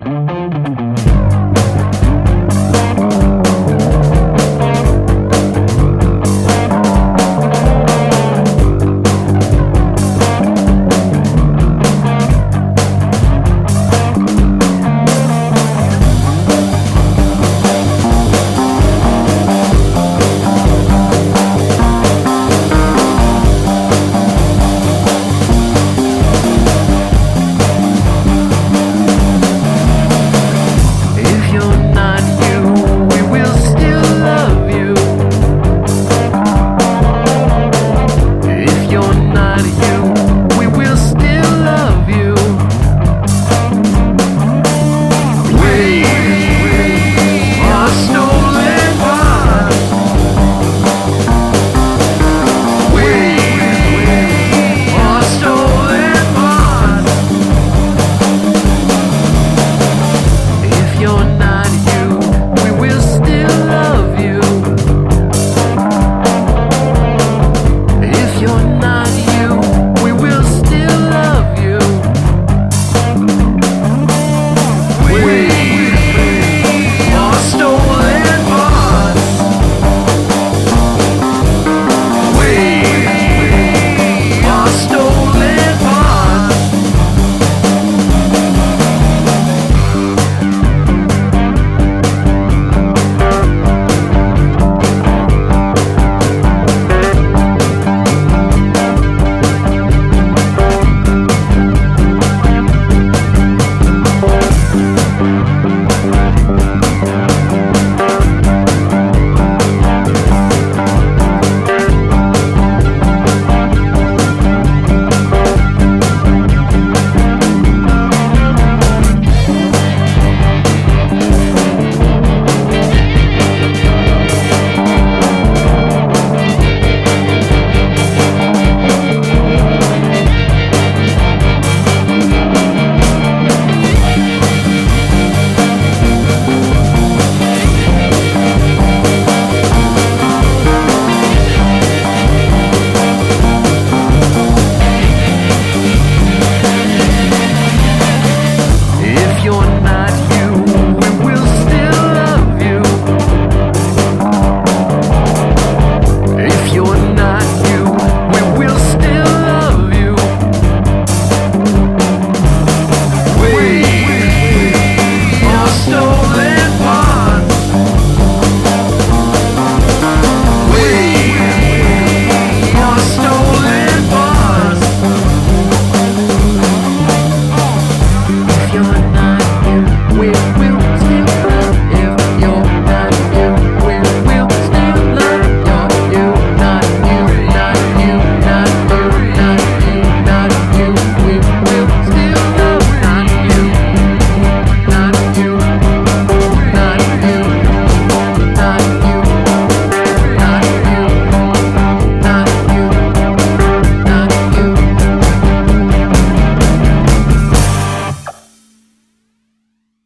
If not you, with.